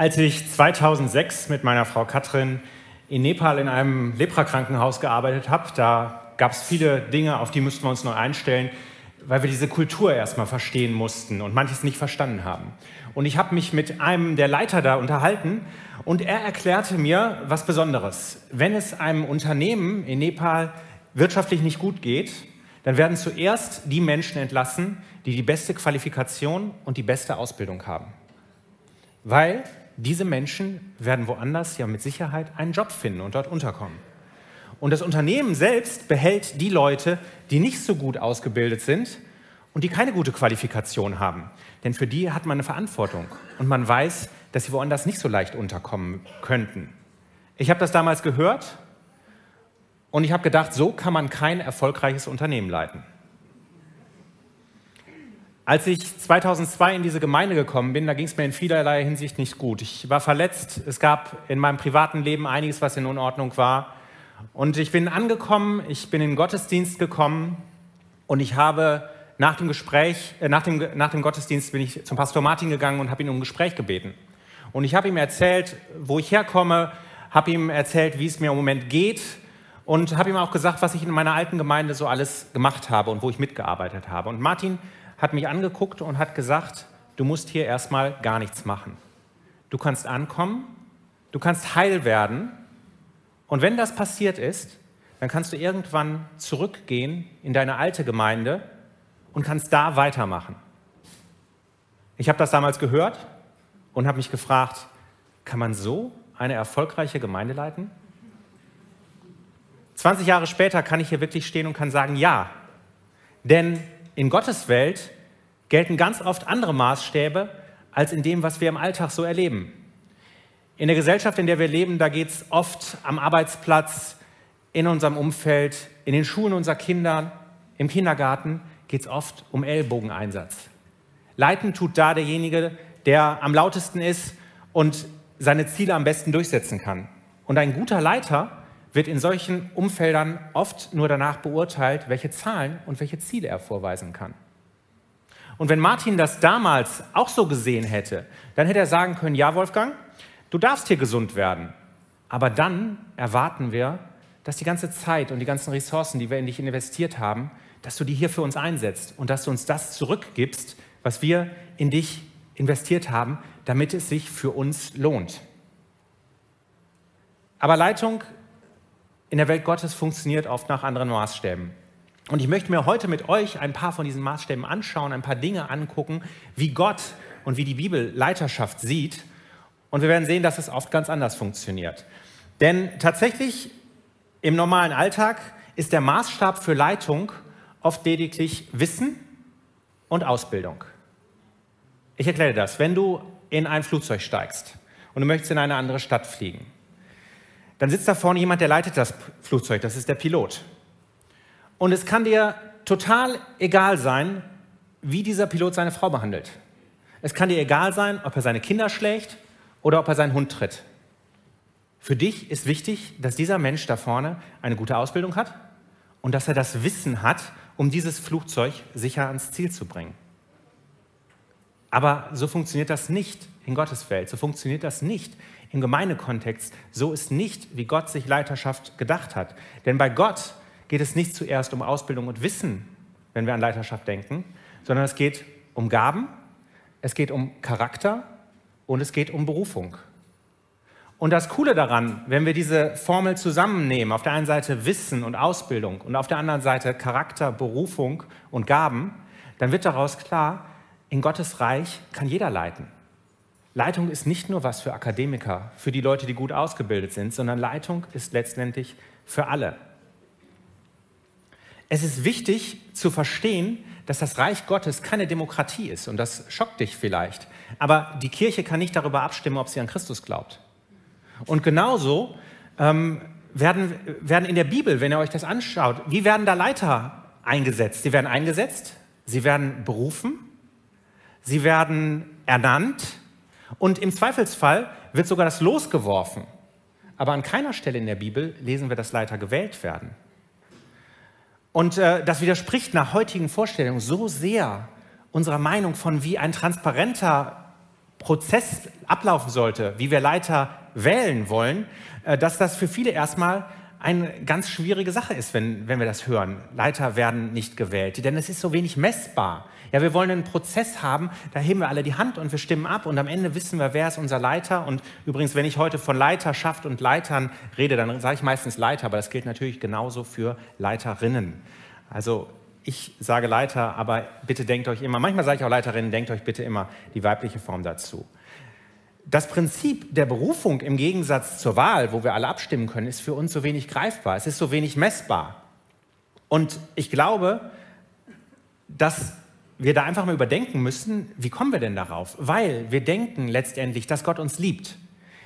Als ich 2006 mit meiner Frau Katrin in Nepal in einem Leprakrankenhaus gearbeitet habe, da gab es viele Dinge, auf die müssten wir uns neu einstellen, weil wir diese Kultur erstmal verstehen mussten und manches nicht verstanden haben. Und ich habe mich mit einem der Leiter da unterhalten und er erklärte mir was Besonderes. Wenn es einem Unternehmen in Nepal wirtschaftlich nicht gut geht, dann werden zuerst die Menschen entlassen, die die beste Qualifikation und die beste Ausbildung haben. Weil diese Menschen werden woanders ja mit Sicherheit einen Job finden und dort unterkommen. Und das Unternehmen selbst behält die Leute, die nicht so gut ausgebildet sind und die keine gute Qualifikation haben. Denn für die hat man eine Verantwortung und man weiß, dass sie woanders nicht so leicht unterkommen könnten. Ich habe das damals gehört und ich habe gedacht, so kann man kein erfolgreiches Unternehmen leiten. Als ich 2002 in diese Gemeinde gekommen bin, da ging es mir in vielerlei Hinsicht nicht gut. Ich war verletzt, es gab in meinem privaten Leben einiges, was in Unordnung war. Und ich bin angekommen, ich bin in den Gottesdienst gekommen und ich habe nach dem Gespräch, äh, nach, dem, nach dem Gottesdienst bin ich zum Pastor Martin gegangen und habe ihn um ein Gespräch gebeten. Und ich habe ihm erzählt, wo ich herkomme, habe ihm erzählt, wie es mir im Moment geht und habe ihm auch gesagt, was ich in meiner alten Gemeinde so alles gemacht habe und wo ich mitgearbeitet habe. Und Martin hat mich angeguckt und hat gesagt, du musst hier erstmal gar nichts machen. Du kannst ankommen, du kannst heil werden und wenn das passiert ist, dann kannst du irgendwann zurückgehen in deine alte Gemeinde und kannst da weitermachen. Ich habe das damals gehört und habe mich gefragt, kann man so eine erfolgreiche Gemeinde leiten? 20 Jahre später kann ich hier wirklich stehen und kann sagen, ja. Denn in Gottes Welt gelten ganz oft andere Maßstäbe als in dem, was wir im Alltag so erleben. In der Gesellschaft, in der wir leben, da geht es oft am Arbeitsplatz, in unserem Umfeld, in den Schulen unserer Kinder, im Kindergarten, geht es oft um Ellbogeneinsatz. Leiten tut da derjenige, der am lautesten ist und seine Ziele am besten durchsetzen kann. Und ein guter Leiter wird in solchen Umfeldern oft nur danach beurteilt, welche Zahlen und welche Ziele er vorweisen kann. Und wenn Martin das damals auch so gesehen hätte, dann hätte er sagen können, ja Wolfgang, du darfst hier gesund werden. Aber dann erwarten wir, dass die ganze Zeit und die ganzen Ressourcen, die wir in dich investiert haben, dass du die hier für uns einsetzt und dass du uns das zurückgibst, was wir in dich investiert haben, damit es sich für uns lohnt. Aber Leitung in der Welt Gottes funktioniert oft nach anderen Maßstäben. Und ich möchte mir heute mit euch ein paar von diesen Maßstäben anschauen, ein paar Dinge angucken, wie Gott und wie die Bibel Leiterschaft sieht. Und wir werden sehen, dass es oft ganz anders funktioniert. Denn tatsächlich im normalen Alltag ist der Maßstab für Leitung oft lediglich Wissen und Ausbildung. Ich erkläre das. Wenn du in ein Flugzeug steigst und du möchtest in eine andere Stadt fliegen, dann sitzt da vorne jemand, der leitet das Flugzeug, das ist der Pilot. Und es kann dir total egal sein, wie dieser Pilot seine Frau behandelt. Es kann dir egal sein, ob er seine Kinder schlägt oder ob er seinen Hund tritt. Für dich ist wichtig, dass dieser Mensch da vorne eine gute Ausbildung hat und dass er das Wissen hat, um dieses Flugzeug sicher ans Ziel zu bringen. Aber so funktioniert das nicht in Gottes Welt, so funktioniert das nicht im Gemeindekontext. So ist nicht, wie Gott sich Leiterschaft gedacht hat. Denn bei Gott geht es nicht zuerst um Ausbildung und Wissen, wenn wir an Leiterschaft denken, sondern es geht um Gaben, es geht um Charakter und es geht um Berufung. Und das Coole daran, wenn wir diese Formel zusammennehmen, auf der einen Seite Wissen und Ausbildung und auf der anderen Seite Charakter, Berufung und Gaben, dann wird daraus klar, in Gottes Reich kann jeder leiten. Leitung ist nicht nur was für Akademiker, für die Leute, die gut ausgebildet sind, sondern Leitung ist letztendlich für alle. Es ist wichtig zu verstehen, dass das Reich Gottes keine Demokratie ist und das schockt dich vielleicht. Aber die Kirche kann nicht darüber abstimmen, ob sie an Christus glaubt. Und genauso ähm, werden, werden in der Bibel, wenn ihr euch das anschaut, wie werden da Leiter eingesetzt? Sie werden eingesetzt, sie werden berufen, sie werden ernannt und im Zweifelsfall wird sogar das Los geworfen. Aber an keiner Stelle in der Bibel lesen wir, dass Leiter gewählt werden. Und äh, das widerspricht nach heutigen Vorstellungen so sehr unserer Meinung von, wie ein transparenter Prozess ablaufen sollte, wie wir Leiter wählen wollen, äh, dass das für viele erstmal eine ganz schwierige Sache ist, wenn, wenn wir das hören. Leiter werden nicht gewählt, denn es ist so wenig messbar. Ja, wir wollen einen Prozess haben, da heben wir alle die Hand und wir stimmen ab und am Ende wissen wir, wer ist unser Leiter. Und übrigens, wenn ich heute von Leiterschaft und Leitern rede, dann sage ich meistens Leiter, aber das gilt natürlich genauso für Leiterinnen. Also ich sage Leiter, aber bitte denkt euch immer, manchmal sage ich auch Leiterinnen, denkt euch bitte immer die weibliche Form dazu. Das Prinzip der Berufung im Gegensatz zur Wahl, wo wir alle abstimmen können, ist für uns so wenig greifbar. Es ist so wenig messbar. Und ich glaube, dass wir da einfach mal überdenken müssen, wie kommen wir denn darauf? Weil wir denken letztendlich, dass Gott uns liebt.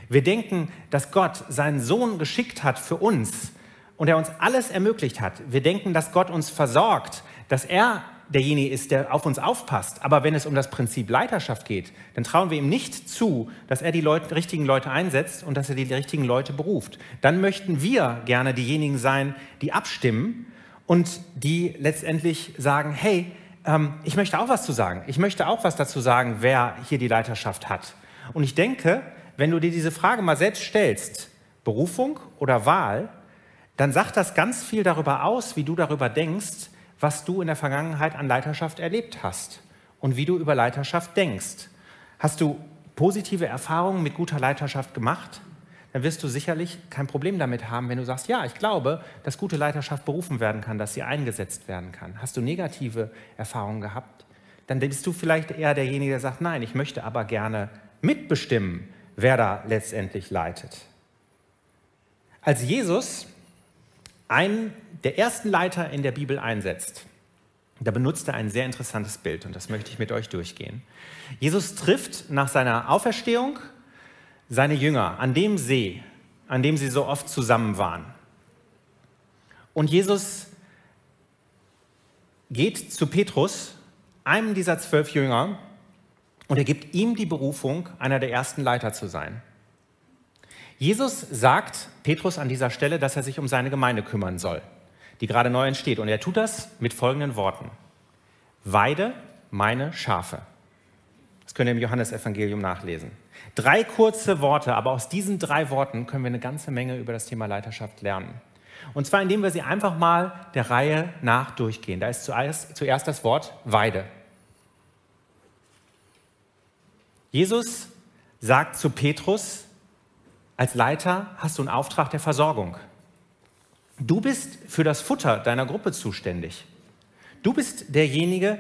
Wir denken, dass Gott seinen Sohn geschickt hat für uns und er uns alles ermöglicht hat. Wir denken, dass Gott uns versorgt, dass er derjenige ist, der auf uns aufpasst. Aber wenn es um das Prinzip Leiterschaft geht, dann trauen wir ihm nicht zu, dass er die Leute, richtigen Leute einsetzt und dass er die richtigen Leute beruft. Dann möchten wir gerne diejenigen sein, die abstimmen und die letztendlich sagen, hey, ähm, ich möchte auch was zu sagen. Ich möchte auch was dazu sagen, wer hier die Leiterschaft hat. Und ich denke, wenn du dir diese Frage mal selbst stellst, Berufung oder Wahl, dann sagt das ganz viel darüber aus, wie du darüber denkst, was du in der Vergangenheit an Leiterschaft erlebt hast und wie du über Leiterschaft denkst. Hast du positive Erfahrungen mit guter Leiterschaft gemacht? Dann wirst du sicherlich kein Problem damit haben, wenn du sagst, ja, ich glaube, dass gute Leiterschaft berufen werden kann, dass sie eingesetzt werden kann. Hast du negative Erfahrungen gehabt? Dann bist du vielleicht eher derjenige, der sagt, nein, ich möchte aber gerne mitbestimmen, wer da letztendlich leitet. Als Jesus einen der ersten Leiter in der Bibel einsetzt, da benutzt er ein sehr interessantes Bild und das möchte ich mit euch durchgehen. Jesus trifft nach seiner Auferstehung seine Jünger an dem See, an dem sie so oft zusammen waren. Und Jesus geht zu Petrus, einem dieser zwölf Jünger, und er gibt ihm die Berufung, einer der ersten Leiter zu sein. Jesus sagt Petrus an dieser Stelle, dass er sich um seine Gemeinde kümmern soll, die gerade neu entsteht. Und er tut das mit folgenden Worten. Weide meine Schafe. Könnt ihr im Johannesevangelium nachlesen. Drei kurze Worte, aber aus diesen drei Worten können wir eine ganze Menge über das Thema Leiterschaft lernen. Und zwar indem wir sie einfach mal der Reihe nach durchgehen. Da ist zuerst, zuerst das Wort Weide. Jesus sagt zu Petrus, als Leiter hast du einen Auftrag der Versorgung. Du bist für das Futter deiner Gruppe zuständig. Du bist derjenige,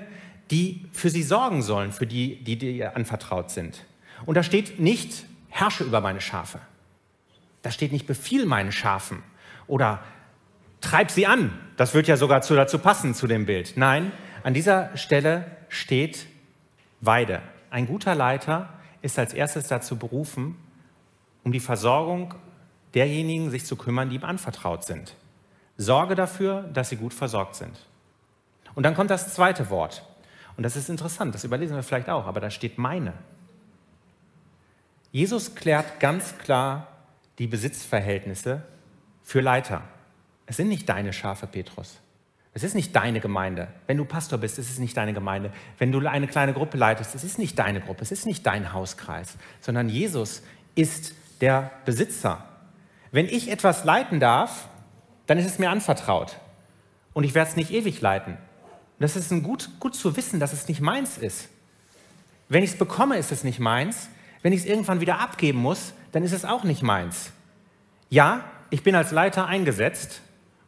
die für sie sorgen sollen, für die, die dir anvertraut sind. Und da steht nicht, herrsche über meine Schafe. Da steht nicht, befiehl meinen Schafen oder treib sie an. Das wird ja sogar dazu passen zu dem Bild. Nein, an dieser Stelle steht Weide. Ein guter Leiter ist als erstes dazu berufen, um die Versorgung derjenigen sich zu kümmern, die ihm anvertraut sind. Sorge dafür, dass sie gut versorgt sind. Und dann kommt das zweite Wort. Und das ist interessant, das überlesen wir vielleicht auch, aber da steht meine. Jesus klärt ganz klar die Besitzverhältnisse für Leiter. Es sind nicht deine Schafe, Petrus. Es ist nicht deine Gemeinde. Wenn du Pastor bist, es ist nicht deine Gemeinde. Wenn du eine kleine Gruppe leitest, es ist nicht deine Gruppe, es ist nicht dein Hauskreis, sondern Jesus ist der Besitzer. Wenn ich etwas leiten darf, dann ist es mir anvertraut. Und ich werde es nicht ewig leiten. Das ist ein gut, gut zu wissen, dass es nicht meins ist. Wenn ich es bekomme, ist es nicht meins. Wenn ich es irgendwann wieder abgeben muss, dann ist es auch nicht meins. Ja, ich bin als Leiter eingesetzt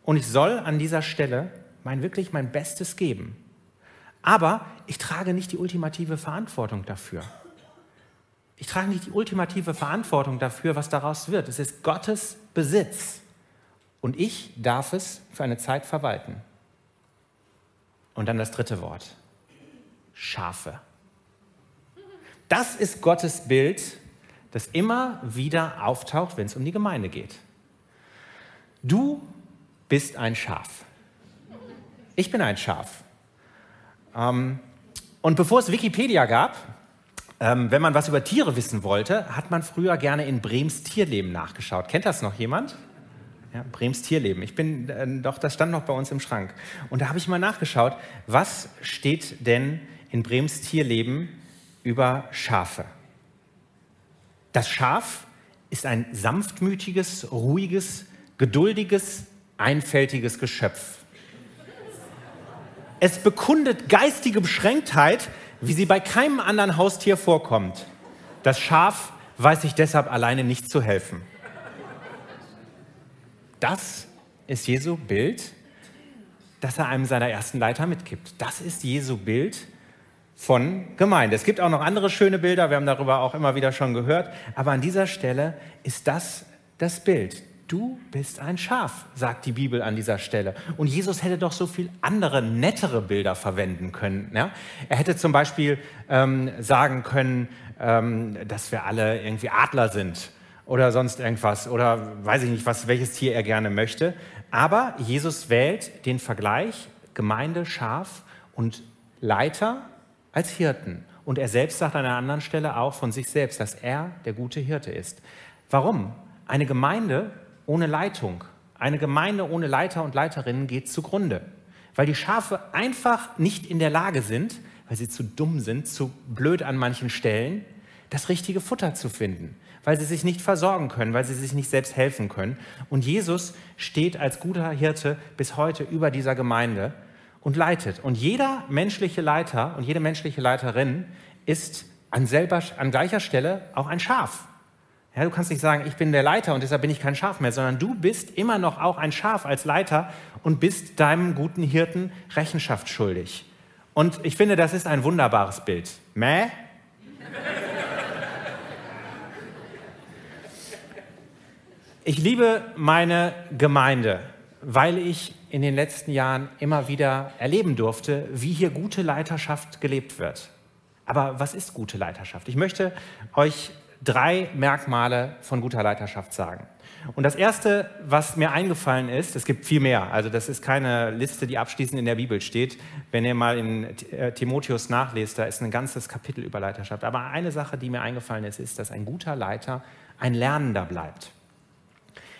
und ich soll an dieser Stelle mein wirklich mein Bestes geben. Aber ich trage nicht die ultimative Verantwortung dafür. Ich trage nicht die ultimative Verantwortung dafür, was daraus wird. Es ist Gottes Besitz. Und ich darf es für eine Zeit verwalten. Und dann das dritte Wort. Schafe. Das ist Gottes Bild, das immer wieder auftaucht, wenn es um die Gemeinde geht. Du bist ein Schaf. Ich bin ein Schaf. Ähm, und bevor es Wikipedia gab, ähm, wenn man was über Tiere wissen wollte, hat man früher gerne in Brems Tierleben nachgeschaut. Kennt das noch jemand? Ja, Brems Tierleben. Ich bin, äh, doch, das stand noch bei uns im Schrank. Und da habe ich mal nachgeschaut, was steht denn in Brems Tierleben über Schafe? Das Schaf ist ein sanftmütiges, ruhiges, geduldiges, einfältiges Geschöpf. Es bekundet geistige Beschränktheit, wie sie bei keinem anderen Haustier vorkommt. Das Schaf weiß sich deshalb alleine nicht zu helfen. Das ist Jesu Bild, das er einem seiner ersten Leiter mitgibt. Das ist Jesu Bild von Gemeinde. Es gibt auch noch andere schöne Bilder, wir haben darüber auch immer wieder schon gehört, aber an dieser Stelle ist das das Bild. Du bist ein Schaf, sagt die Bibel an dieser Stelle. Und Jesus hätte doch so viel andere, nettere Bilder verwenden können. Ja? Er hätte zum Beispiel ähm, sagen können, ähm, dass wir alle irgendwie Adler sind oder sonst irgendwas oder weiß ich nicht, was, welches Tier er gerne möchte. Aber Jesus wählt den Vergleich Gemeinde, Schaf und Leiter als Hirten. Und er selbst sagt an einer anderen Stelle auch von sich selbst, dass er der gute Hirte ist. Warum? Eine Gemeinde ohne Leitung. Eine Gemeinde ohne Leiter und Leiterinnen geht zugrunde, weil die Schafe einfach nicht in der Lage sind, weil sie zu dumm sind, zu blöd an manchen Stellen, das richtige Futter zu finden, weil sie sich nicht versorgen können, weil sie sich nicht selbst helfen können. Und Jesus steht als guter Hirte bis heute über dieser Gemeinde und leitet. Und jeder menschliche Leiter und jede menschliche Leiterin ist an, selber, an gleicher Stelle auch ein Schaf. Ja, du kannst nicht sagen, ich bin der Leiter und deshalb bin ich kein Schaf mehr, sondern du bist immer noch auch ein Schaf als Leiter und bist deinem guten Hirten Rechenschaft schuldig. Und ich finde, das ist ein wunderbares Bild. Mäh? Ich liebe meine Gemeinde, weil ich in den letzten Jahren immer wieder erleben durfte, wie hier gute Leiterschaft gelebt wird. Aber was ist gute Leiterschaft? Ich möchte euch drei Merkmale von guter Leiterschaft sagen. Und das Erste, was mir eingefallen ist, es gibt viel mehr, also das ist keine Liste, die abschließend in der Bibel steht. Wenn ihr mal in äh, Timotheus nachlest, da ist ein ganzes Kapitel über Leiterschaft. Aber eine Sache, die mir eingefallen ist, ist, dass ein guter Leiter ein Lernender bleibt.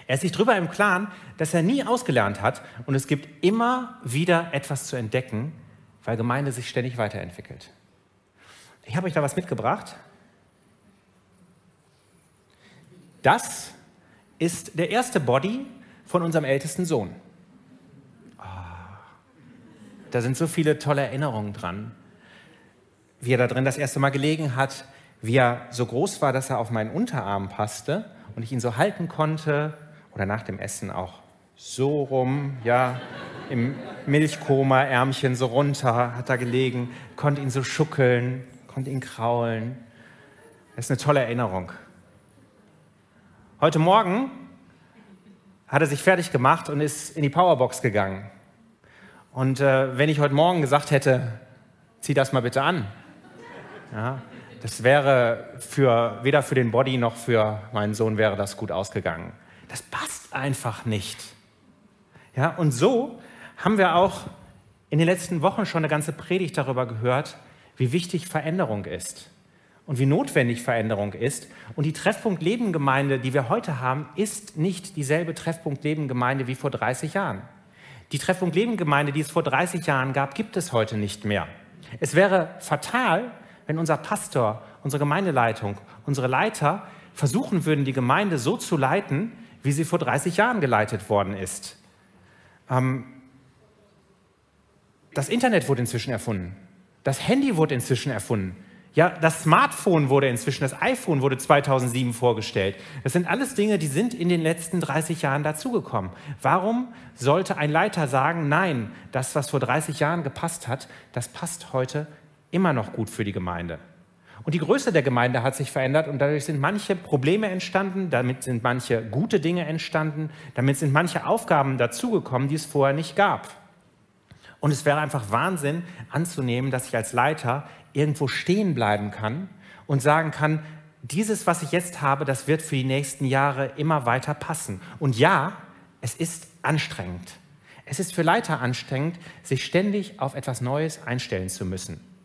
Er ist sich darüber im Klaren, dass er nie ausgelernt hat und es gibt immer wieder etwas zu entdecken, weil Gemeinde sich ständig weiterentwickelt. Ich habe euch da was mitgebracht. Das ist der erste Body von unserem ältesten Sohn. Oh, da sind so viele tolle Erinnerungen dran. Wie er da drin das erste Mal gelegen hat, wie er so groß war, dass er auf meinen Unterarm passte und ich ihn so halten konnte oder nach dem Essen auch so rum, ja, im Milchkoma, Ärmchen so runter, hat er gelegen, konnte ihn so schuckeln, konnte ihn kraulen. Das ist eine tolle Erinnerung. Heute Morgen hat er sich fertig gemacht und ist in die Powerbox gegangen. Und äh, wenn ich heute Morgen gesagt hätte, zieh das mal bitte an, ja, das wäre für, weder für den Body noch für meinen Sohn wäre das gut ausgegangen. Das passt einfach nicht. Ja, und so haben wir auch in den letzten Wochen schon eine ganze Predigt darüber gehört, wie wichtig Veränderung ist und wie notwendig Veränderung ist. Und die Treffpunkt Leben Gemeinde, die wir heute haben, ist nicht dieselbe Treffpunkt Leben Gemeinde wie vor 30 Jahren. Die Treffpunkt Leben Gemeinde, die es vor 30 Jahren gab, gibt es heute nicht mehr. Es wäre fatal, wenn unser Pastor, unsere Gemeindeleitung, unsere Leiter versuchen würden, die Gemeinde so zu leiten, wie sie vor 30 Jahren geleitet worden ist. Ähm, das Internet wurde inzwischen erfunden. Das Handy wurde inzwischen erfunden. Ja, das Smartphone wurde inzwischen, das iPhone wurde 2007 vorgestellt. Das sind alles Dinge, die sind in den letzten 30 Jahren dazugekommen. Warum sollte ein Leiter sagen, nein, das, was vor 30 Jahren gepasst hat, das passt heute immer noch gut für die Gemeinde? Und die Größe der Gemeinde hat sich verändert und dadurch sind manche Probleme entstanden, damit sind manche gute Dinge entstanden, damit sind manche Aufgaben dazugekommen, die es vorher nicht gab. Und es wäre einfach Wahnsinn anzunehmen, dass ich als Leiter irgendwo stehen bleiben kann und sagen kann, dieses, was ich jetzt habe, das wird für die nächsten Jahre immer weiter passen. Und ja, es ist anstrengend. Es ist für Leiter anstrengend, sich ständig auf etwas Neues einstellen zu müssen.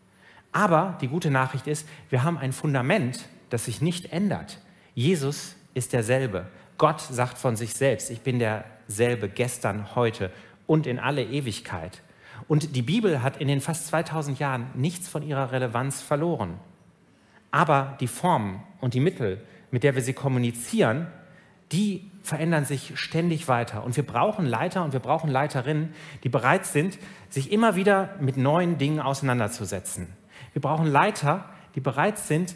Aber die gute Nachricht ist, wir haben ein Fundament, das sich nicht ändert. Jesus ist derselbe. Gott sagt von sich selbst, ich bin derselbe gestern, heute und in alle Ewigkeit. Und die Bibel hat in den fast 2000 Jahren nichts von ihrer Relevanz verloren. Aber die Formen und die Mittel mit der wir sie kommunizieren, die verändern sich ständig weiter. Und wir brauchen Leiter und wir brauchen Leiterinnen, die bereit sind, sich immer wieder mit neuen Dingen auseinanderzusetzen. Wir brauchen Leiter, die bereit sind,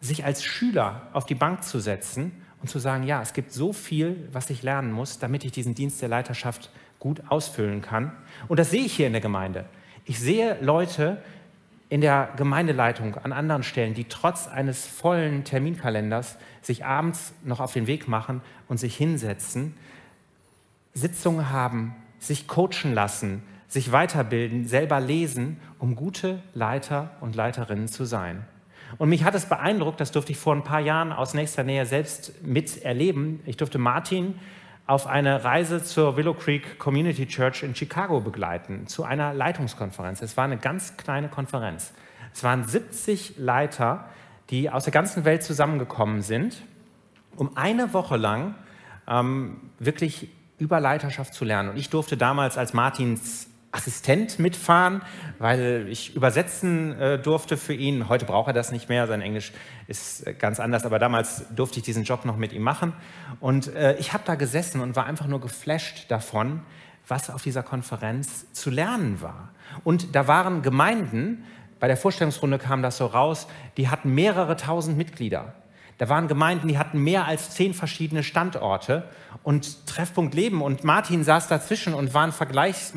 sich als Schüler auf die Bank zu setzen und zu sagen, ja, es gibt so viel, was ich lernen muss, damit ich diesen Dienst der Leiterschaft gut ausfüllen kann. Und das sehe ich hier in der Gemeinde. Ich sehe Leute in der Gemeindeleitung an anderen Stellen, die trotz eines vollen Terminkalenders sich abends noch auf den Weg machen und sich hinsetzen, Sitzungen haben, sich coachen lassen, sich weiterbilden, selber lesen, um gute Leiter und Leiterinnen zu sein. Und mich hat es beeindruckt, das durfte ich vor ein paar Jahren aus nächster Nähe selbst miterleben. Ich durfte Martin auf eine Reise zur Willow Creek Community Church in Chicago begleiten, zu einer Leitungskonferenz. Es war eine ganz kleine Konferenz. Es waren 70 Leiter, die aus der ganzen Welt zusammengekommen sind, um eine Woche lang ähm, wirklich über Leiterschaft zu lernen. Und ich durfte damals als Martins Assistent mitfahren, weil ich übersetzen äh, durfte für ihn. Heute braucht er das nicht mehr, sein Englisch ist äh, ganz anders, aber damals durfte ich diesen Job noch mit ihm machen. Und äh, ich habe da gesessen und war einfach nur geflasht davon, was auf dieser Konferenz zu lernen war. Und da waren Gemeinden, bei der Vorstellungsrunde kam das so raus, die hatten mehrere tausend Mitglieder. Da waren Gemeinden, die hatten mehr als zehn verschiedene Standorte und Treffpunkt Leben und Martin saß dazwischen und war ein vergleichs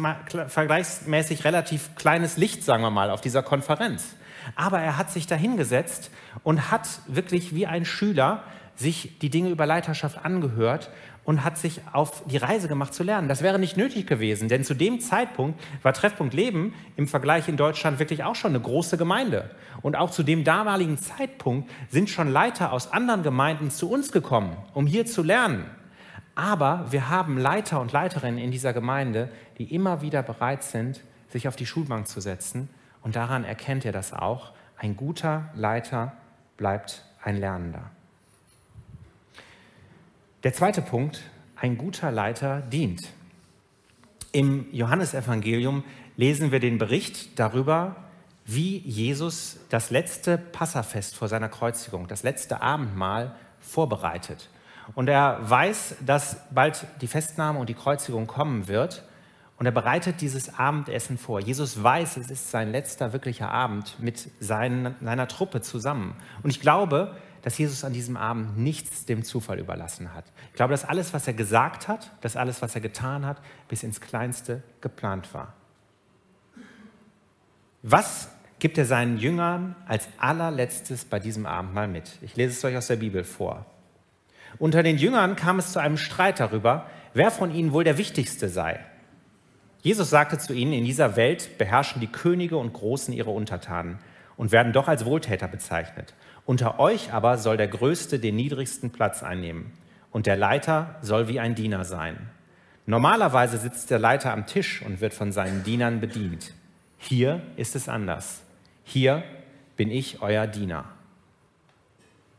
vergleichsmäßig relativ kleines Licht, sagen wir mal, auf dieser Konferenz. Aber er hat sich dahingesetzt und hat wirklich wie ein Schüler sich die Dinge über Leiterschaft angehört und hat sich auf die Reise gemacht zu lernen. Das wäre nicht nötig gewesen, denn zu dem Zeitpunkt war Treffpunkt Leben im Vergleich in Deutschland wirklich auch schon eine große Gemeinde. Und auch zu dem damaligen Zeitpunkt sind schon Leiter aus anderen Gemeinden zu uns gekommen, um hier zu lernen. Aber wir haben Leiter und Leiterinnen in dieser Gemeinde, die immer wieder bereit sind, sich auf die Schulbank zu setzen. Und daran erkennt ihr das auch. Ein guter Leiter bleibt ein Lernender. Der zweite Punkt, ein guter Leiter dient. Im Johannesevangelium lesen wir den Bericht darüber, wie Jesus das letzte Passafest vor seiner Kreuzigung, das letzte Abendmahl vorbereitet. Und er weiß, dass bald die Festnahme und die Kreuzigung kommen wird. Und er bereitet dieses Abendessen vor. Jesus weiß, es ist sein letzter wirklicher Abend mit seinen, seiner Truppe zusammen. Und ich glaube, dass Jesus an diesem Abend nichts dem Zufall überlassen hat. Ich glaube, dass alles, was er gesagt hat, dass alles, was er getan hat, bis ins Kleinste geplant war. Was gibt er seinen Jüngern als allerletztes bei diesem Abend mal mit? Ich lese es euch aus der Bibel vor. Unter den Jüngern kam es zu einem Streit darüber, wer von ihnen wohl der Wichtigste sei. Jesus sagte zu ihnen, in dieser Welt beherrschen die Könige und Großen ihre Untertanen und werden doch als Wohltäter bezeichnet. Unter euch aber soll der Größte den niedrigsten Platz einnehmen und der Leiter soll wie ein Diener sein. Normalerweise sitzt der Leiter am Tisch und wird von seinen Dienern bedient. Hier ist es anders. Hier bin ich euer Diener.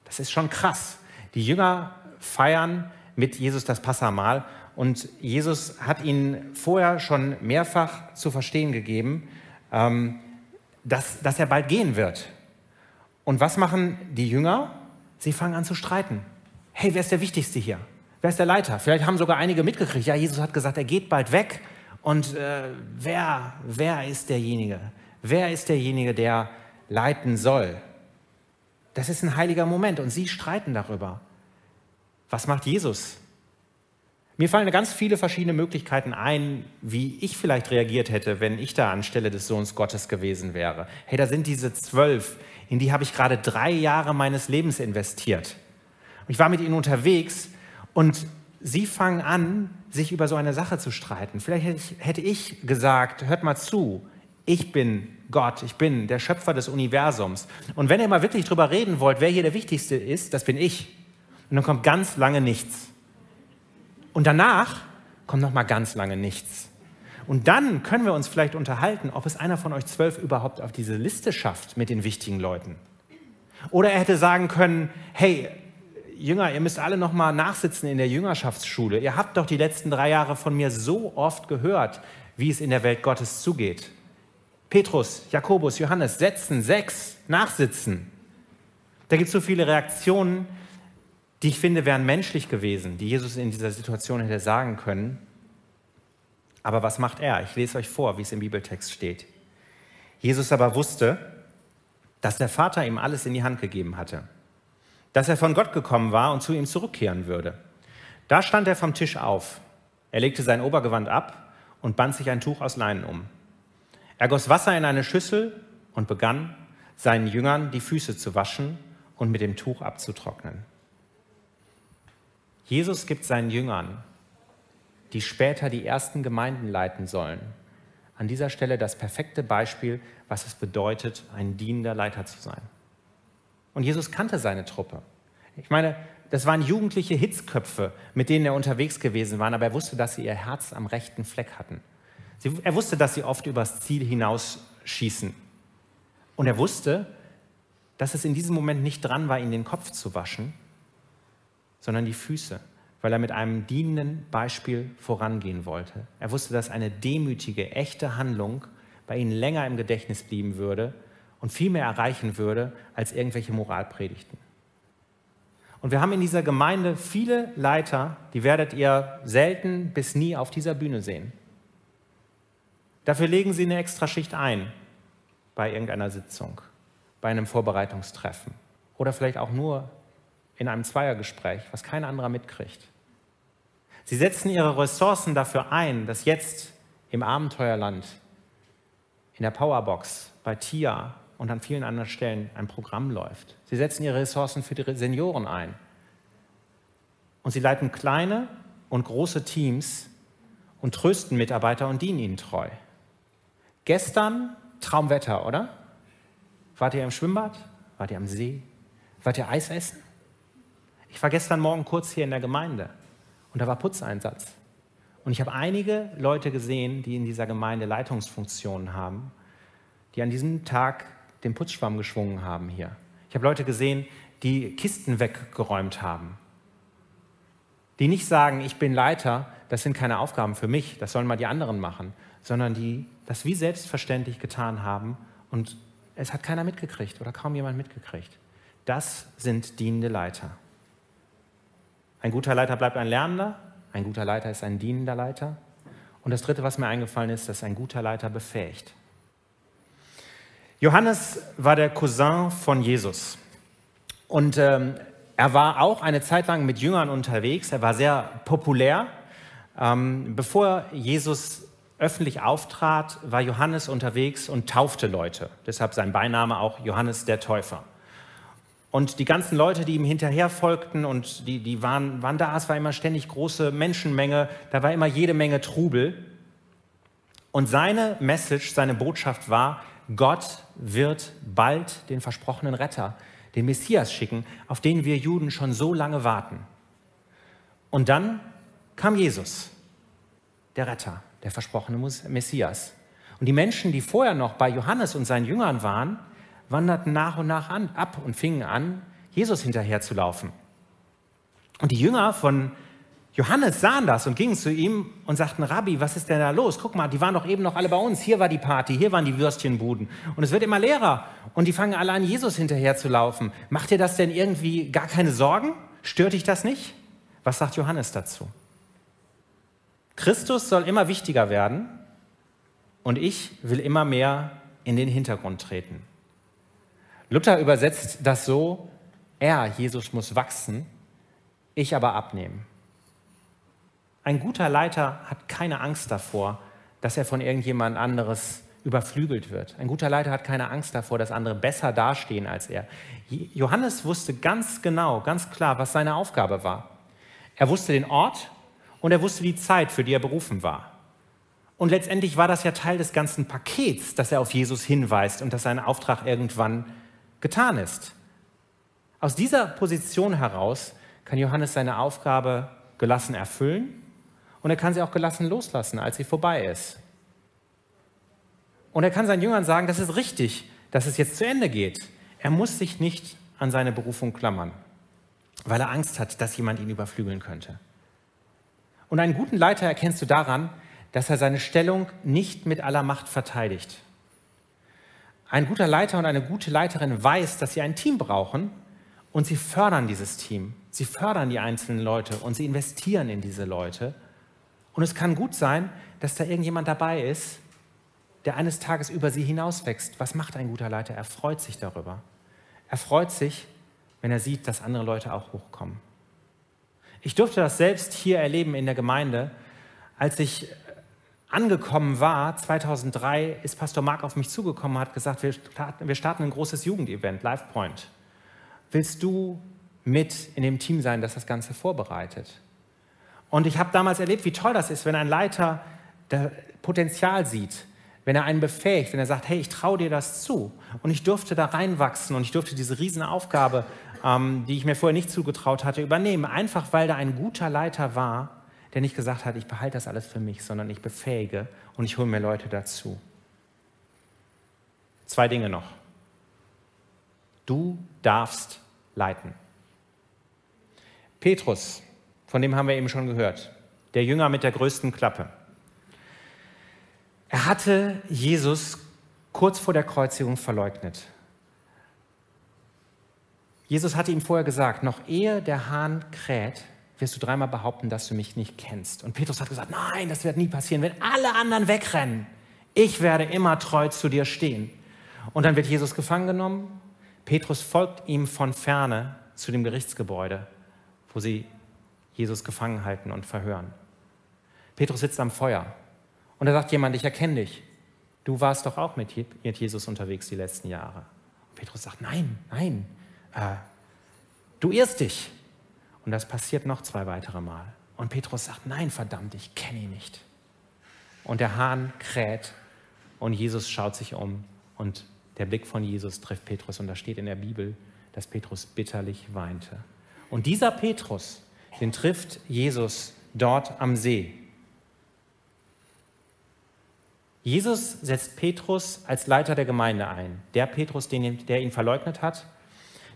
Das ist schon krass. Die Jünger feiern mit Jesus das Passamal und Jesus hat ihnen vorher schon mehrfach zu verstehen gegeben, ähm, dass, dass er bald gehen wird. Und was machen die Jünger? Sie fangen an zu streiten. Hey, wer ist der Wichtigste hier? Wer ist der Leiter? Vielleicht haben sogar einige mitgekriegt. Ja, Jesus hat gesagt, er geht bald weg. Und äh, wer, wer ist derjenige? Wer ist derjenige, der leiten soll? Das ist ein heiliger Moment und sie streiten darüber. Was macht Jesus? Mir fallen ganz viele verschiedene Möglichkeiten ein, wie ich vielleicht reagiert hätte, wenn ich da anstelle des Sohns Gottes gewesen wäre. Hey, da sind diese zwölf, in die habe ich gerade drei Jahre meines Lebens investiert. Ich war mit ihnen unterwegs und sie fangen an, sich über so eine Sache zu streiten. Vielleicht hätte ich, gesagt, hört mal zu, ich bin Gott, ich bin der Schöpfer des Universums. Und wenn ihr mal wirklich drüber reden wollt, wer hier der Wichtigste ist, das bin ich. Und dann kommt ganz lange nichts. Und danach kommt noch mal ganz lange nichts. Und dann können wir uns vielleicht unterhalten, ob es einer von euch zwölf überhaupt auf diese Liste schafft mit den wichtigen Leuten. Oder er hätte sagen können, hey, Jünger, ihr müsst alle noch mal nachsitzen in der Jüngerschaftsschule. Ihr habt doch die letzten drei Jahre von mir so oft gehört, wie es in der Welt Gottes zugeht. Petrus, Jakobus, Johannes, setzen, sechs, nachsitzen. Da gibt es so viele Reaktionen, die ich finde, wären menschlich gewesen, die Jesus in dieser Situation hätte sagen können. Aber was macht er? Ich lese euch vor, wie es im Bibeltext steht. Jesus aber wusste, dass der Vater ihm alles in die Hand gegeben hatte, dass er von Gott gekommen war und zu ihm zurückkehren würde. Da stand er vom Tisch auf, er legte sein Obergewand ab und band sich ein Tuch aus Leinen um. Er goss Wasser in eine Schüssel und begann, seinen Jüngern die Füße zu waschen und mit dem Tuch abzutrocknen. Jesus gibt seinen Jüngern, die später die ersten Gemeinden leiten sollen, an dieser Stelle das perfekte Beispiel, was es bedeutet, ein dienender Leiter zu sein. Und Jesus kannte seine Truppe. Ich meine, das waren jugendliche Hitzköpfe, mit denen er unterwegs gewesen war, aber er wusste, dass sie ihr Herz am rechten Fleck hatten. Sie, er wusste, dass sie oft übers Ziel hinausschießen. Und er wusste, dass es in diesem Moment nicht dran war, ihnen den Kopf zu waschen, sondern die Füße, weil er mit einem dienenden Beispiel vorangehen wollte. Er wusste, dass eine demütige, echte Handlung bei ihnen länger im Gedächtnis blieben würde und viel mehr erreichen würde als irgendwelche Moralpredigten. Und wir haben in dieser Gemeinde viele Leiter, die werdet ihr selten bis nie auf dieser Bühne sehen. Dafür legen sie eine extra Schicht ein bei irgendeiner Sitzung, bei einem Vorbereitungstreffen oder vielleicht auch nur in einem Zweiergespräch, was kein anderer mitkriegt. Sie setzen ihre Ressourcen dafür ein, dass jetzt im Abenteuerland, in der Powerbox, bei TIA und an vielen anderen Stellen ein Programm läuft. Sie setzen ihre Ressourcen für die Senioren ein. Und sie leiten kleine und große Teams und trösten Mitarbeiter und dienen ihnen treu. Gestern Traumwetter, oder? Wart ihr im Schwimmbad? Wart ihr am See? Wart ihr Eis essen? Ich war gestern Morgen kurz hier in der Gemeinde und da war Putzeinsatz. Und ich habe einige Leute gesehen, die in dieser Gemeinde Leitungsfunktionen haben, die an diesem Tag den Putzschwamm geschwungen haben hier. Ich habe Leute gesehen, die Kisten weggeräumt haben. Die nicht sagen, ich bin Leiter, das sind keine Aufgaben für mich, das sollen mal die anderen machen, sondern die das wie selbstverständlich getan haben und es hat keiner mitgekriegt oder kaum jemand mitgekriegt. Das sind dienende Leiter. Ein guter Leiter bleibt ein Lernender, ein guter Leiter ist ein dienender Leiter. Und das Dritte, was mir eingefallen ist, dass ein guter Leiter befähigt. Johannes war der Cousin von Jesus. Und ähm, er war auch eine Zeit lang mit Jüngern unterwegs. Er war sehr populär. Ähm, bevor Jesus öffentlich auftrat, war Johannes unterwegs und taufte Leute. Deshalb sein Beiname auch Johannes der Täufer. Und die ganzen Leute, die ihm hinterher folgten und die, die waren, waren da, es war immer ständig große Menschenmenge, da war immer jede Menge Trubel. Und seine Message, seine Botschaft war, Gott wird bald den versprochenen Retter, den Messias schicken, auf den wir Juden schon so lange warten. Und dann kam Jesus, der Retter, der versprochene Messias. Und die Menschen, die vorher noch bei Johannes und seinen Jüngern waren, wanderten nach und nach an, ab und fingen an, Jesus hinterherzulaufen. Und die Jünger von Johannes sahen das und gingen zu ihm und sagten, Rabbi, was ist denn da los? Guck mal, die waren doch eben noch alle bei uns. Hier war die Party, hier waren die Würstchenbuden. Und es wird immer leerer. Und die fangen alle an, Jesus hinterherzulaufen. Macht dir das denn irgendwie gar keine Sorgen? Stört dich das nicht? Was sagt Johannes dazu? Christus soll immer wichtiger werden und ich will immer mehr in den Hintergrund treten. Luther übersetzt das so, er, Jesus, muss wachsen, ich aber abnehmen. Ein guter Leiter hat keine Angst davor, dass er von irgendjemand anderes überflügelt wird. Ein guter Leiter hat keine Angst davor, dass andere besser dastehen als er. Johannes wusste ganz genau, ganz klar, was seine Aufgabe war. Er wusste den Ort und er wusste die Zeit, für die er berufen war. Und letztendlich war das ja Teil des ganzen Pakets, dass er auf Jesus hinweist und dass sein Auftrag irgendwann getan ist. Aus dieser Position heraus kann Johannes seine Aufgabe gelassen erfüllen und er kann sie auch gelassen loslassen, als sie vorbei ist. Und er kann seinen Jüngern sagen, das ist richtig, dass es jetzt zu Ende geht. Er muss sich nicht an seine Berufung klammern, weil er Angst hat, dass jemand ihn überflügeln könnte. Und einen guten Leiter erkennst du daran, dass er seine Stellung nicht mit aller Macht verteidigt. Ein guter Leiter und eine gute Leiterin weiß, dass sie ein Team brauchen und sie fördern dieses Team. Sie fördern die einzelnen Leute und sie investieren in diese Leute. Und es kann gut sein, dass da irgendjemand dabei ist, der eines Tages über sie hinauswächst. Was macht ein guter Leiter? Er freut sich darüber. Er freut sich, wenn er sieht, dass andere Leute auch hochkommen. Ich durfte das selbst hier erleben in der Gemeinde. Als ich angekommen war, 2003, ist Pastor Mark auf mich zugekommen und hat gesagt, wir starten, wir starten ein großes Jugendevent, LivePoint. Willst du mit in dem Team sein, das das Ganze vorbereitet? Und ich habe damals erlebt, wie toll das ist, wenn ein Leiter Potenzial sieht, wenn er einen befähigt, wenn er sagt, hey, ich traue dir das zu. Und ich durfte da reinwachsen und ich durfte diese Riesenaufgabe, ähm, die ich mir vorher nicht zugetraut hatte, übernehmen. Einfach weil da ein guter Leiter war, der nicht gesagt hat, ich behalte das alles für mich, sondern ich befähige und ich hole mir Leute dazu. Zwei Dinge noch. Du darfst leiten. Petrus, von dem haben wir eben schon gehört, der Jünger mit der größten Klappe. Er hatte Jesus kurz vor der Kreuzigung verleugnet. Jesus hatte ihm vorher gesagt, noch ehe der Hahn kräht, wirst du dreimal behaupten, dass du mich nicht kennst. Und Petrus hat gesagt, nein, das wird nie passieren, wenn alle anderen wegrennen. Ich werde immer treu zu dir stehen. Und dann wird Jesus gefangen genommen. Petrus folgt ihm von ferne zu dem Gerichtsgebäude, wo sie Jesus gefangen halten und verhören. Petrus sitzt am Feuer und da sagt jemand, ich erkenne dich. Du warst doch auch mit Jesus unterwegs die letzten Jahre. Und Petrus sagt, nein, nein, äh, du irrst dich. Und das passiert noch zwei weitere Mal. Und Petrus sagt, nein, verdammt, ich kenne ihn nicht. Und der Hahn kräht und Jesus schaut sich um und der Blick von Jesus trifft Petrus und da steht in der Bibel, dass Petrus bitterlich weinte. Und dieser Petrus, den trifft Jesus dort am See. Jesus setzt Petrus als Leiter der Gemeinde ein. Der Petrus, den, der ihn verleugnet hat.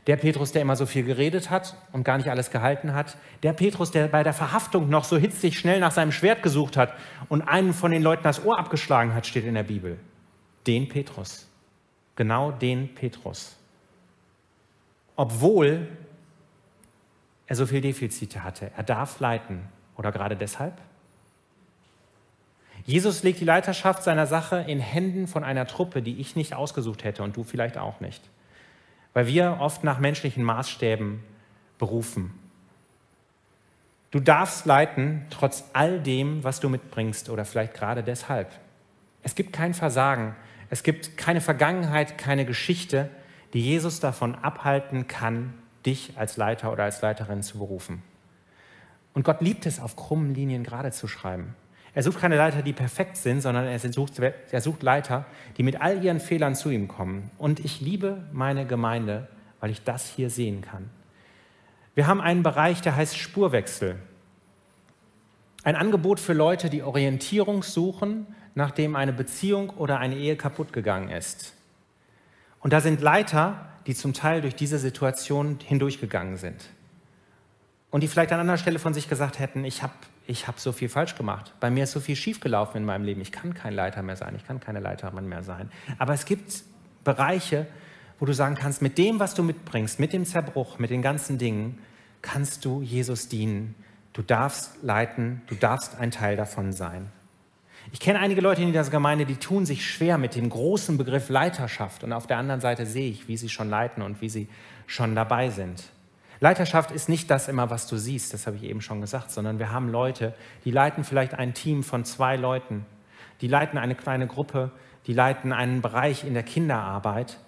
Der Petrus, der immer so viel geredet hat und gar nicht alles gehalten hat. Der Petrus, der bei der Verhaftung noch so hitzig schnell nach seinem Schwert gesucht hat und einen von den Leuten das Ohr abgeschlagen hat, steht in der Bibel. Den Petrus. Genau den Petrus. Obwohl er so viel Defizite hatte. Er darf leiten. Oder gerade deshalb? Jesus legt die Leiterschaft seiner Sache in Händen von einer Truppe, die ich nicht ausgesucht hätte und du vielleicht auch nicht. Weil wir oft nach menschlichen Maßstäben berufen. Du darfst leiten, trotz all dem, was du mitbringst oder vielleicht gerade deshalb. Es gibt kein Versagen, es gibt keine Vergangenheit, keine Geschichte, die Jesus davon abhalten kann, dich als Leiter oder als Leiterin zu berufen. Und Gott liebt es, auf krummen Linien gerade zu schreiben. Er sucht keine Leiter, die perfekt sind, sondern er sucht, er sucht Leiter, die mit all ihren Fehlern zu ihm kommen. Und ich liebe meine Gemeinde, weil ich das hier sehen kann. Wir haben einen Bereich, der heißt Spurwechsel. Ein Angebot für Leute, die Orientierung suchen, nachdem eine Beziehung oder eine Ehe kaputt gegangen ist. Und da sind Leiter, die zum Teil durch diese Situation hindurchgegangen sind. Und die vielleicht an anderer Stelle von sich gesagt hätten, ich habe ich habe so viel falsch gemacht. Bei mir ist so viel schiefgelaufen in meinem Leben. Ich kann kein Leiter mehr sein. Ich kann keine Leiterin mehr sein. Aber es gibt Bereiche, wo du sagen kannst, mit dem, was du mitbringst, mit dem Zerbruch, mit den ganzen Dingen, kannst du Jesus dienen. Du darfst leiten, du darfst ein Teil davon sein. Ich kenne einige Leute in dieser Gemeinde, die tun sich schwer mit dem großen Begriff Leiterschaft. Und auf der anderen Seite sehe ich, wie sie schon leiten und wie sie schon dabei sind. Leiterschaft ist nicht das immer, was du siehst, das habe ich eben schon gesagt, sondern wir haben Leute, die leiten vielleicht ein Team von zwei Leuten, die leiten eine kleine Gruppe, die leiten einen Bereich in der Kinderarbeit.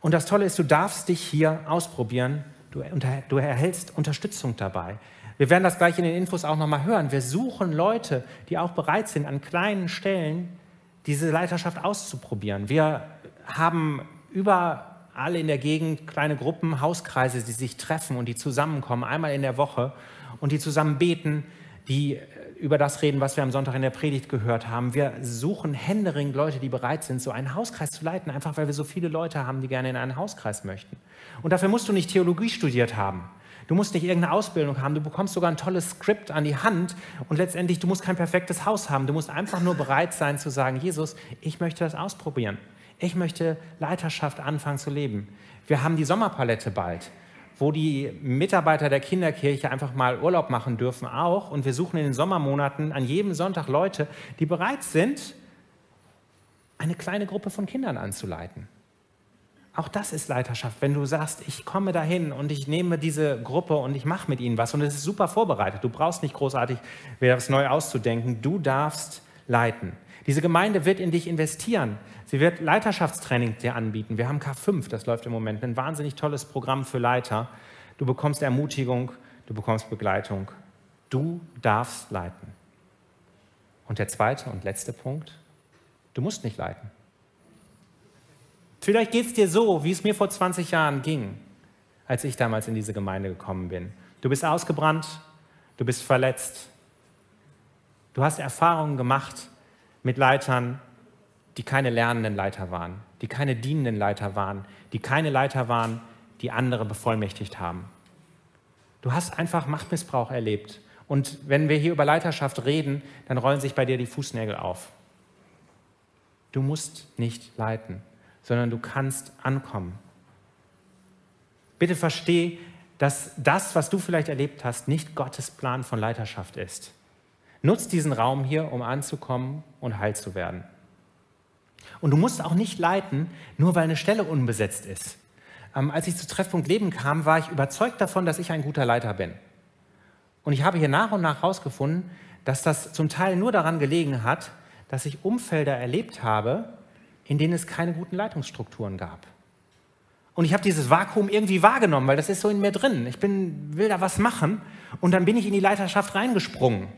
Und das Tolle ist, du darfst dich hier ausprobieren, du, du erhältst Unterstützung dabei. Wir werden das gleich in den Infos auch nochmal hören. Wir suchen Leute, die auch bereit sind, an kleinen Stellen diese Leiterschaft auszuprobieren. Wir haben über alle in der Gegend kleine Gruppen, Hauskreise, die sich treffen und die zusammenkommen, einmal in der Woche und die zusammen beten, die äh, über das reden, was wir am Sonntag in der Predigt gehört haben. Wir suchen händeringend Leute, die bereit sind, so einen Hauskreis zu leiten, einfach weil wir so viele Leute haben, die gerne in einen Hauskreis möchten. Und dafür musst du nicht Theologie studiert haben. Du musst nicht irgendeine Ausbildung haben, du bekommst sogar ein tolles Skript an die Hand und letztendlich, du musst kein perfektes Haus haben. Du musst einfach nur bereit sein zu sagen, Jesus, ich möchte das ausprobieren. Ich möchte Leiterschaft anfangen zu leben. Wir haben die Sommerpalette bald. wo die Mitarbeiter der Kinderkirche einfach mal Urlaub machen dürfen, auch. Und wir suchen in den Sommermonaten an jedem Sonntag Leute, die bereit sind, eine kleine Gruppe von Kindern anzuleiten. Auch das ist Leiterschaft, wenn du sagst, ich komme dahin und ich nehme diese Gruppe und ich mache mit ihnen was und es ist super vorbereitet. Du brauchst nicht großartig wieder was neu auszudenken. Du darfst leiten. Diese Gemeinde wird in dich investieren. Sie wird Leiterschaftstraining dir anbieten. Wir haben K5, das läuft im Moment, ein wahnsinnig tolles Programm für Leiter. Du bekommst Ermutigung, du bekommst Begleitung. Du darfst leiten. Und der zweite und letzte Punkt, du musst nicht leiten. Vielleicht geht es dir so, wie es mir vor 20 Jahren ging, als ich damals in diese Gemeinde gekommen bin. Du bist ausgebrannt, du bist verletzt. Du hast Erfahrungen gemacht mit Leitern, die keine lernenden Leiter waren, die keine dienenden Leiter waren, die keine Leiter waren, die andere bevollmächtigt haben. Du hast einfach Machtmissbrauch erlebt. Und wenn wir hier über Leiterschaft reden, dann rollen sich bei dir die Fußnägel auf. Du musst nicht leiten sondern du kannst ankommen. Bitte versteh, dass das, was du vielleicht erlebt hast, nicht Gottes Plan von Leiterschaft ist. Nutz diesen Raum hier, um anzukommen und heil zu werden. Und du musst auch nicht leiten, nur weil eine Stelle unbesetzt ist. Ähm, als ich zu Treffpunkt Leben kam, war ich überzeugt davon, dass ich ein guter Leiter bin. Und ich habe hier nach und nach herausgefunden, dass das zum Teil nur daran gelegen hat, dass ich Umfelder erlebt habe, in denen es keine guten Leitungsstrukturen gab. Und ich habe dieses Vakuum irgendwie wahrgenommen, weil das ist so in mir drin. Ich bin, will da was machen und dann bin ich in die Leiterschaft reingesprungen.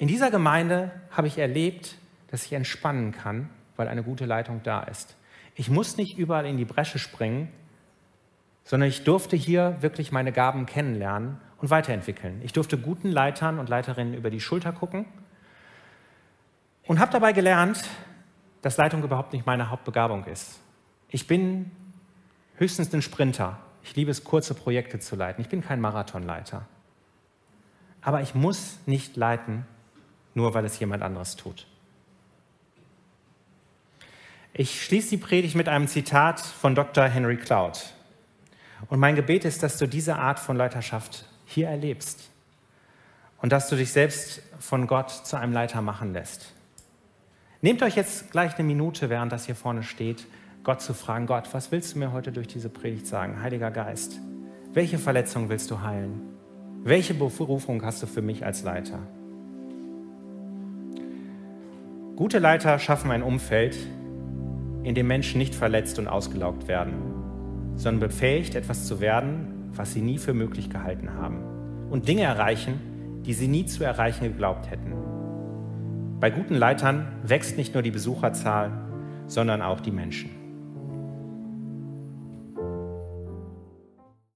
In dieser Gemeinde habe ich erlebt, dass ich entspannen kann, weil eine gute Leitung da ist. Ich muss nicht überall in die Bresche springen, sondern ich durfte hier wirklich meine Gaben kennenlernen und weiterentwickeln. Ich durfte guten Leitern und Leiterinnen über die Schulter gucken und habe dabei gelernt, dass Leitung überhaupt nicht meine Hauptbegabung ist. Ich bin höchstens ein Sprinter. Ich liebe es, kurze Projekte zu leiten. Ich bin kein Marathonleiter. Aber ich muss nicht leiten, nur weil es jemand anderes tut. Ich schließe die Predigt mit einem Zitat von Dr. Henry Cloud. Und mein Gebet ist, dass du diese Art von Leiterschaft hier erlebst und dass du dich selbst von Gott zu einem Leiter machen lässt. Nehmt euch jetzt gleich eine Minute, während das hier vorne steht, Gott zu fragen, Gott, was willst du mir heute durch diese Predigt sagen? Heiliger Geist, welche Verletzung willst du heilen? Welche Berufung hast du für mich als Leiter? Gute Leiter schaffen ein Umfeld, in dem Menschen nicht verletzt und ausgelaugt werden, sondern befähigt, etwas zu werden, was sie nie für möglich gehalten haben und Dinge erreichen, die sie nie zu erreichen geglaubt hätten. Bei guten Leitern wächst nicht nur die Besucherzahl, sondern auch die Menschen.